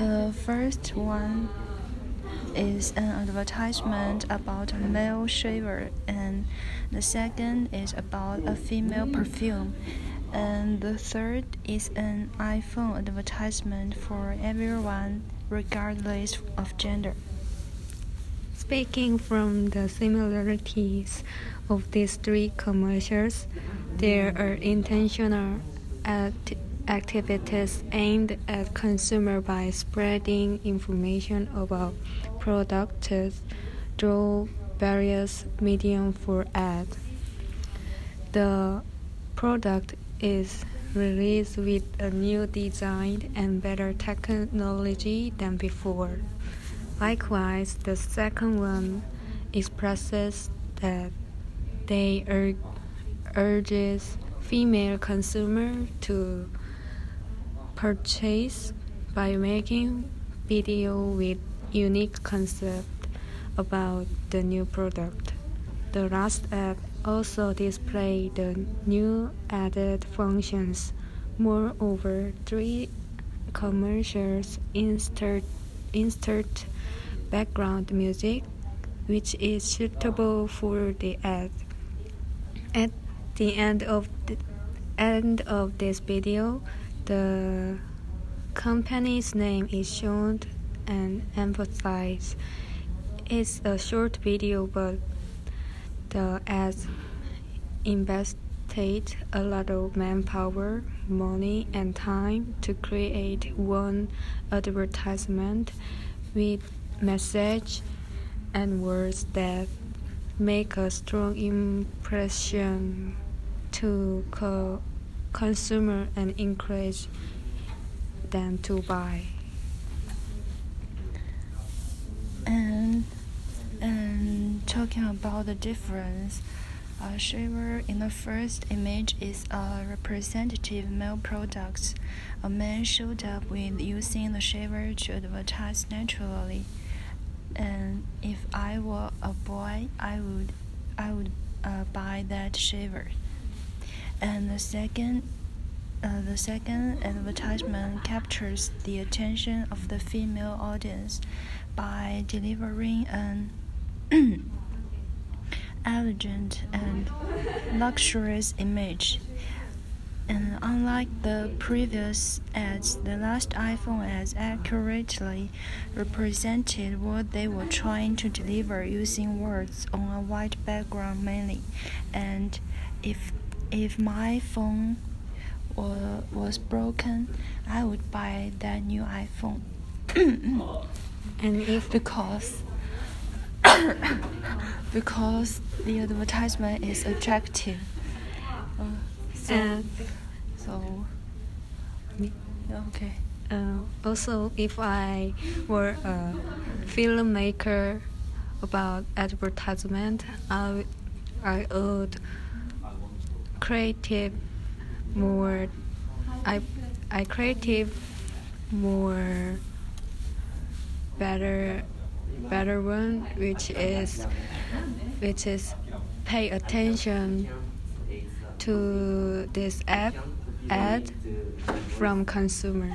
The first one is an advertisement about a male shaver, and the second is about a female perfume, and the third is an iPhone advertisement for everyone, regardless of gender. Speaking from the similarities of these three commercials, there are intentional act activities aimed at consumer by spreading information about products through various medium for ad. The product is released with a new design and better technology than before. Likewise, the second one expresses that they ur urges female consumer to purchase by making video with unique concept about the new product. The last app also display the new added functions. Moreover, three commercials insert insert background music which is suitable for the ad. At the end of the end of this video, the company's name is shown and emphasized. It's a short video, but the ads invested a lot of manpower, money, and time to create one advertisement with message and words that make a strong impression to co- consumer and encourage them to buy. And and talking about the difference, a shaver in the first image is a representative male product. A man showed up with using the shaver to advertise naturally. And if I were a boy, I would I would uh, buy that shaver. And the second uh, the second advertisement captures the attention of the female audience by delivering an elegant and luxurious image. And unlike the previous ads, the last iPhone ads accurately represented what they were trying to deliver using words on a white background mainly. And if if my phone was broken, I would buy that new iPhone. And if because because the advertisement is attractive. Uh, so and so okay. uh, also if I were a filmmaker about advertisement, I I would creative more I I creative more better better one which is which is pay attention to this app ad from consumer